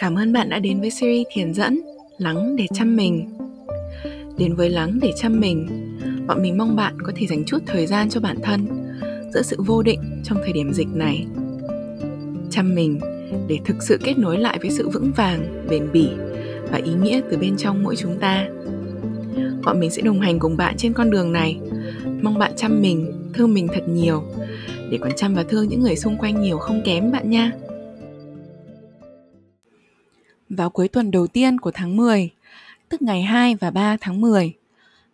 Cảm ơn bạn đã đến với series thiền dẫn Lắng để chăm mình. Đến với Lắng để chăm mình, bọn mình mong bạn có thể dành chút thời gian cho bản thân giữa sự vô định trong thời điểm dịch này. Chăm mình để thực sự kết nối lại với sự vững vàng, bền bỉ và ý nghĩa từ bên trong mỗi chúng ta. Bọn mình sẽ đồng hành cùng bạn trên con đường này. Mong bạn chăm mình, thương mình thật nhiều để còn chăm và thương những người xung quanh nhiều không kém bạn nha. Vào cuối tuần đầu tiên của tháng 10, tức ngày 2 và 3 tháng 10,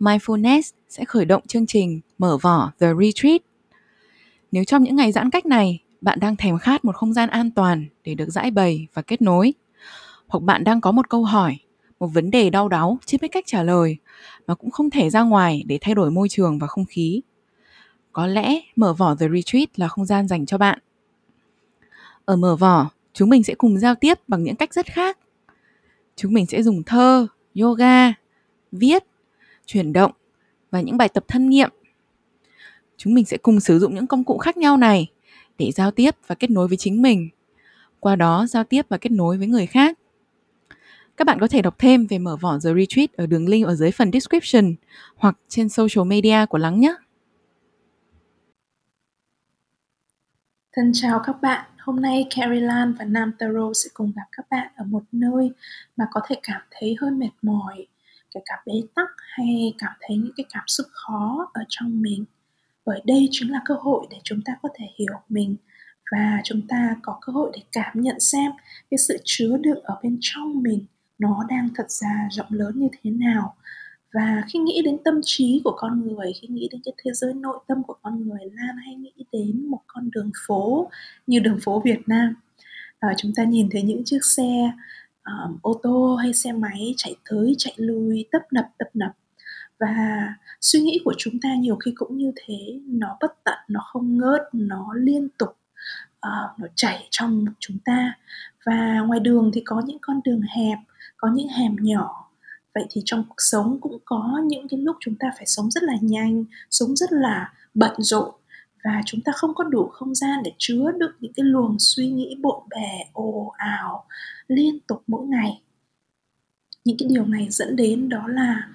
Mindfulness sẽ khởi động chương trình mở vỏ The Retreat. Nếu trong những ngày giãn cách này, bạn đang thèm khát một không gian an toàn để được giải bày và kết nối, hoặc bạn đang có một câu hỏi, một vấn đề đau đáu chưa biết cách trả lời mà cũng không thể ra ngoài để thay đổi môi trường và không khí. Có lẽ mở vỏ The Retreat là không gian dành cho bạn. Ở mở vỏ, chúng mình sẽ cùng giao tiếp bằng những cách rất khác. Chúng mình sẽ dùng thơ, yoga, viết, chuyển động và những bài tập thân nghiệm. Chúng mình sẽ cùng sử dụng những công cụ khác nhau này để giao tiếp và kết nối với chính mình. Qua đó giao tiếp và kết nối với người khác. Các bạn có thể đọc thêm về mở vỏ The Retreat ở đường link ở dưới phần description hoặc trên social media của Lắng nhé. Thân chào các bạn, hôm nay Carrie Lan và Nam Taro sẽ cùng gặp các bạn ở một nơi mà có thể cảm thấy hơi mệt mỏi, kể cả bế tắc hay cảm thấy những cái cảm xúc khó ở trong mình. Bởi đây chính là cơ hội để chúng ta có thể hiểu mình và chúng ta có cơ hội để cảm nhận xem cái sự chứa đựng ở bên trong mình nó đang thật ra rộng lớn như thế nào và khi nghĩ đến tâm trí của con người khi nghĩ đến cái thế giới nội tâm của con người lan hay nghĩ đến một con đường phố như đường phố việt nam. À, chúng ta nhìn thấy những chiếc xe um, ô tô hay xe máy chạy tới chạy lui tấp nập tấp nập. Và suy nghĩ của chúng ta nhiều khi cũng như thế nó bất tận nó không ngớt nó liên tục uh, nó chảy trong chúng ta. Và ngoài đường thì có những con đường hẹp có những hẻm nhỏ vậy thì trong cuộc sống cũng có những cái lúc chúng ta phải sống rất là nhanh sống rất là bận rộn và chúng ta không có đủ không gian để chứa được những cái luồng suy nghĩ bộn bề ồ ào liên tục mỗi ngày. Những cái điều này dẫn đến đó là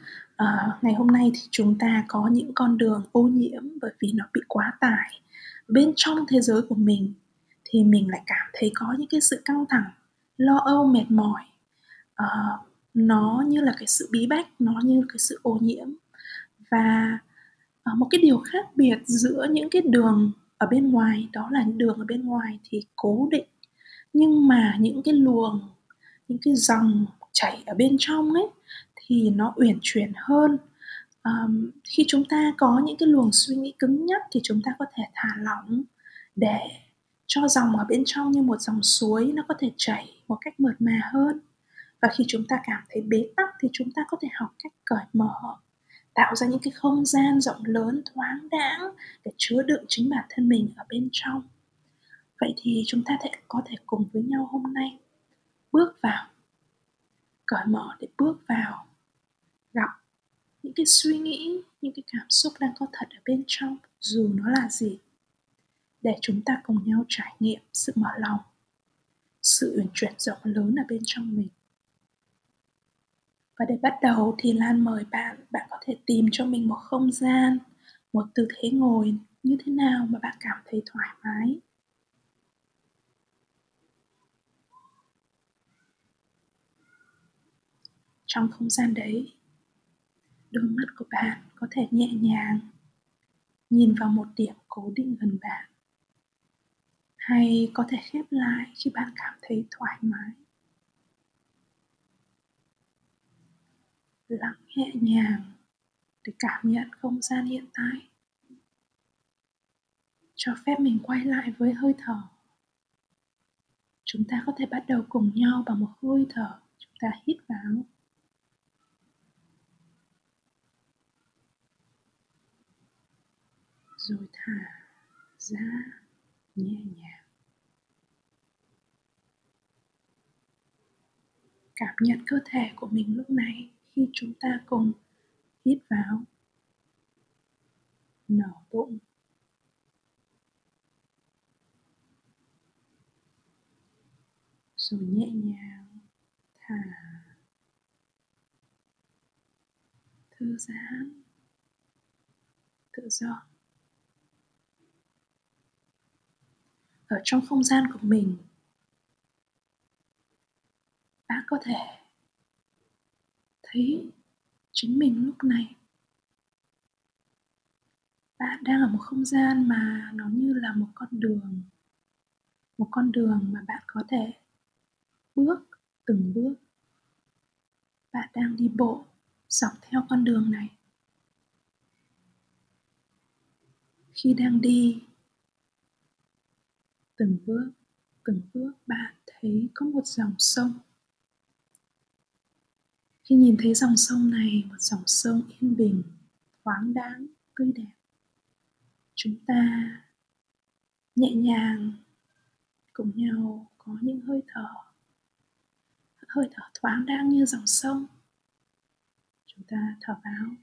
uh, ngày hôm nay thì chúng ta có những con đường ô nhiễm bởi vì nó bị quá tải. Bên trong thế giới của mình thì mình lại cảm thấy có những cái sự căng thẳng lo âu mệt mỏi. Uh, nó như là cái sự bí bách nó như cái sự ô nhiễm. Và à, một cái điều khác biệt giữa những cái đường ở bên ngoài đó là đường ở bên ngoài thì cố định. Nhưng mà những cái luồng những cái dòng chảy ở bên trong ấy thì nó uyển chuyển hơn. Um, khi chúng ta có những cái luồng suy nghĩ cứng nhắc thì chúng ta có thể thả lỏng để cho dòng ở bên trong như một dòng suối nó có thể chảy một cách mượt mà hơn và khi chúng ta cảm thấy bế tắc thì chúng ta có thể học cách cởi mở, tạo ra những cái không gian rộng lớn, thoáng đãng để chứa đựng chính bản thân mình ở bên trong. Vậy thì chúng ta thể, có thể cùng với nhau hôm nay bước vào, cởi mở để bước vào, gặp những cái suy nghĩ, những cái cảm xúc đang có thật ở bên trong, dù nó là gì, để chúng ta cùng nhau trải nghiệm sự mở lòng, sự uyển chuyển rộng lớn ở bên trong mình và để bắt đầu thì Lan mời bạn, bạn có thể tìm cho mình một không gian, một tư thế ngồi như thế nào mà bạn cảm thấy thoải mái. Trong không gian đấy, đôi mắt của bạn có thể nhẹ nhàng nhìn vào một điểm cố định gần bạn hay có thể khép lại khi bạn cảm thấy thoải mái lặng nhẹ nhàng để cảm nhận không gian hiện tại. Cho phép mình quay lại với hơi thở. Chúng ta có thể bắt đầu cùng nhau bằng một hơi thở, chúng ta hít vào. Rồi thả ra, nhẹ nhàng. Cảm nhận cơ thể của mình lúc này khi chúng ta cùng hít vào. Nở bụng. Rồi nhẹ nhàng thả thư giãn tự do. Ở trong không gian của mình bạn có thể thấy chính mình lúc này. Bạn đang ở một không gian mà nó như là một con đường, một con đường mà bạn có thể bước từng bước. Bạn đang đi bộ dọc theo con đường này. Khi đang đi từng bước từng bước, bạn thấy có một dòng sông khi nhìn thấy dòng sông này, một dòng sông yên bình, thoáng đáng tươi đẹp, chúng ta nhẹ nhàng cùng nhau có những hơi thở hơi thở thoáng đang như dòng sông. Chúng ta thở vào.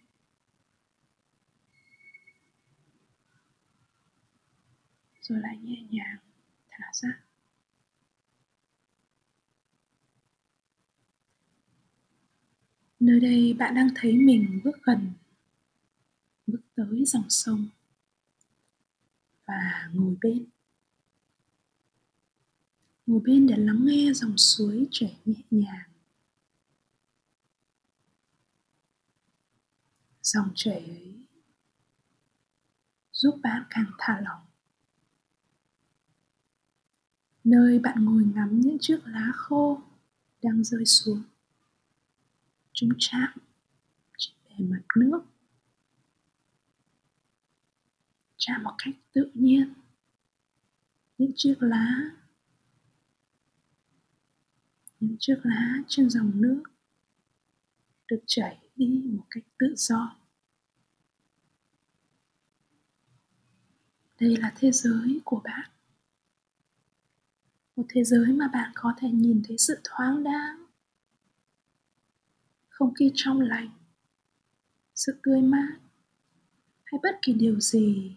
Rồi lại nhẹ nhàng thả ra. Nơi đây bạn đang thấy mình bước gần, bước tới dòng sông và ngồi bên. Ngồi bên để lắng nghe dòng suối chảy nhẹ nhàng. Dòng chảy ấy giúp bạn càng thả lỏng. Nơi bạn ngồi ngắm những chiếc lá khô đang rơi xuống chúng chạm trên bề mặt nước. Chạm một cách tự nhiên. Những chiếc lá, những chiếc lá trên dòng nước được chảy đi một cách tự do. Đây là thế giới của bạn. Một thế giới mà bạn có thể nhìn thấy sự thoáng đáng không khí trong lành, sự tươi mát hay bất kỳ điều gì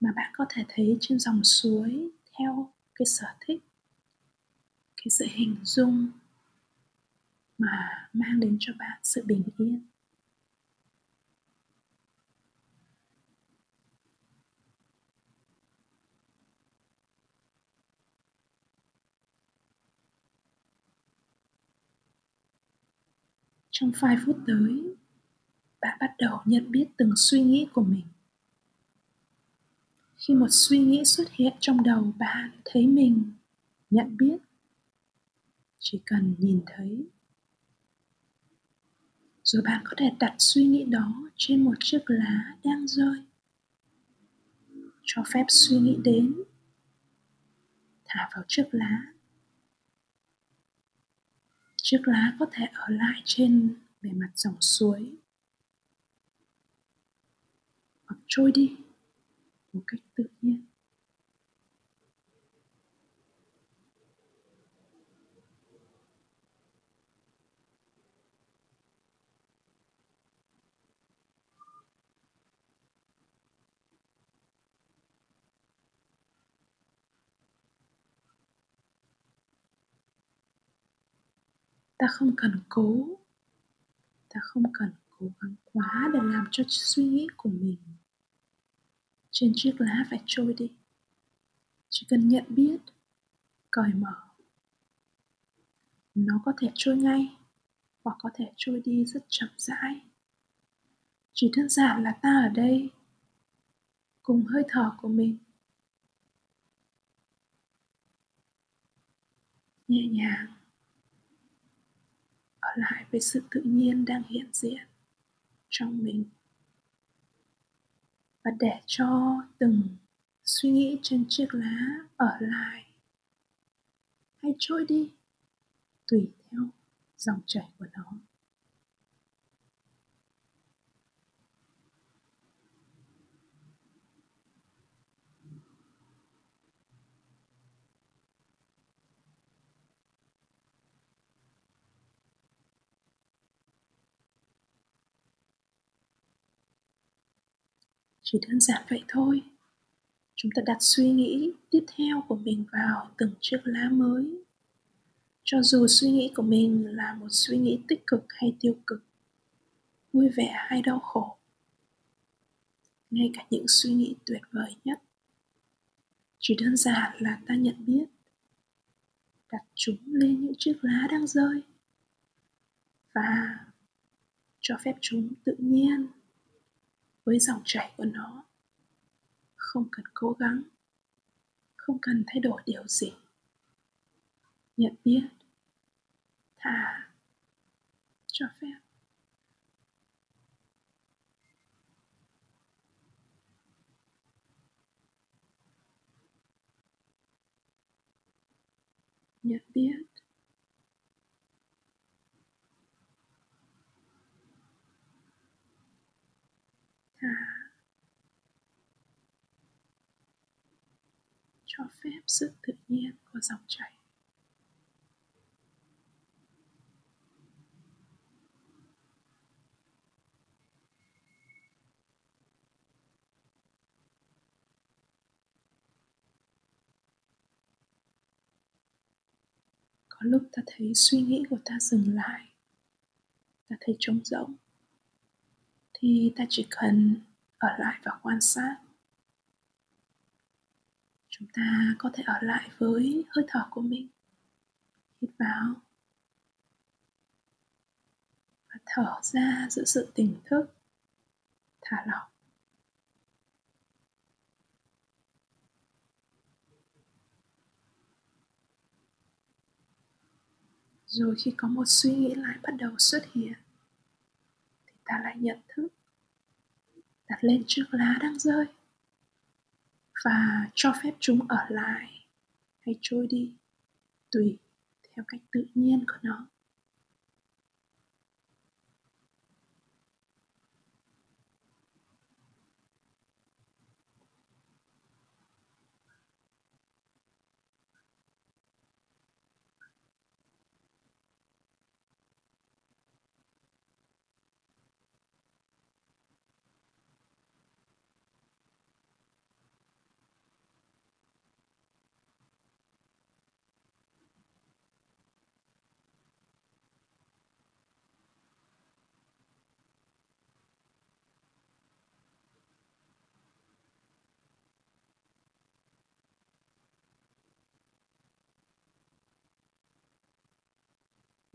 mà bạn có thể thấy trên dòng suối theo cái sở thích, cái sự hình dung mà mang đến cho bạn sự bình yên. Trong vài phút tới, bạn bắt đầu nhận biết từng suy nghĩ của mình. Khi một suy nghĩ xuất hiện trong đầu bạn thấy mình, nhận biết, chỉ cần nhìn thấy. Rồi bạn có thể đặt suy nghĩ đó trên một chiếc lá đang rơi. Cho phép suy nghĩ đến. Thả vào chiếc lá chiếc lá có thể ở lại trên bề mặt dòng suối. Hoặc trôi đi một cách tự nhiên. Ta không cần cố. Ta không cần cố gắng quá để làm cho suy nghĩ của mình trên chiếc lá phải trôi đi. Chỉ cần nhận biết, cởi mở. Nó có thể trôi ngay hoặc có thể trôi đi rất chậm rãi. Chỉ đơn giản là ta ở đây cùng hơi thở của mình. Nhẹ nhàng lại với sự tự nhiên đang hiện diện trong mình. Và để cho từng suy nghĩ trên chiếc lá ở lại hay trôi đi tùy theo dòng chảy của nó. Chỉ đơn giản vậy thôi. Chúng ta đặt suy nghĩ tiếp theo của mình vào từng chiếc lá mới. Cho dù suy nghĩ của mình là một suy nghĩ tích cực hay tiêu cực, vui vẻ hay đau khổ, ngay cả những suy nghĩ tuyệt vời nhất, chỉ đơn giản là ta nhận biết, đặt chúng lên những chiếc lá đang rơi và cho phép chúng tự nhiên với dòng chảy của nó. Không cần cố gắng, không cần thay đổi điều gì. Nhận biết thả cho phép. Nhận biết thả cho phép sự tự nhiên của dòng chảy. Có lúc ta thấy suy nghĩ của ta dừng lại, ta thấy trống rỗng, thì ta chỉ cần ở lại và quan sát chúng ta có thể ở lại với hơi thở của mình. Hít vào. Và thở ra giữa sự tỉnh thức. Thả lỏng. Rồi khi có một suy nghĩ lại bắt đầu xuất hiện, thì ta lại nhận thức đặt lên chiếc lá đang rơi và cho phép chúng ở lại. Hay trôi đi, tùy theo cách tự nhiên của nó.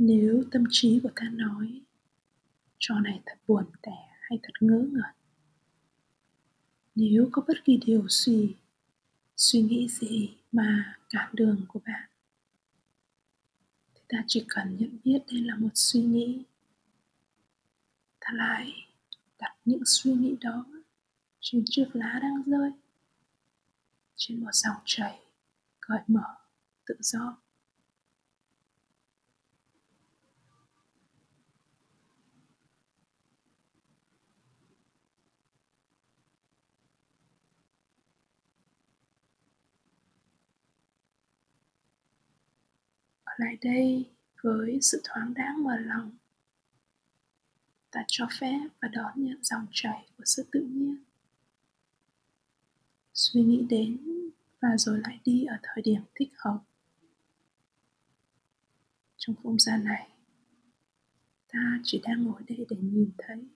Nếu tâm trí của ta nói, trò này thật buồn tẻ hay thật ngớ ngẩn. Nếu có bất kỳ điều gì, suy nghĩ gì mà cản đường của bạn, thì ta chỉ cần nhận biết đây là một suy nghĩ. Ta lại đặt những suy nghĩ đó trên chiếc lá đang rơi, trên một dòng chảy cởi mở, tự do. Lại đây với sự thoáng đãng mở lòng. Ta cho phép và đón nhận dòng chảy của sự tự nhiên. Suy nghĩ đến và rồi lại đi ở thời điểm thích hợp. Trong không gian này, ta chỉ đang ngồi đây để nhìn thấy.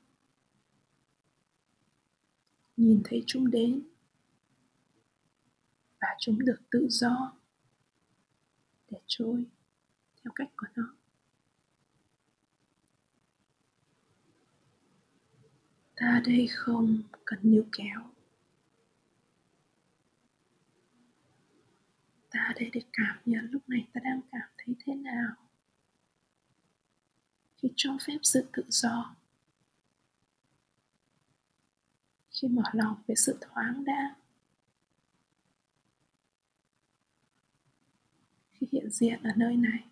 Nhìn thấy chúng đến. Và chúng được tự do. Để trôi theo cách của nó. Ta đây không cần níu kéo. Ta đây để cảm nhận lúc này ta đang cảm thấy thế nào. Khi cho phép sự tự do. Khi mở lòng với sự thoáng đã khi hiện diện ở nơi này.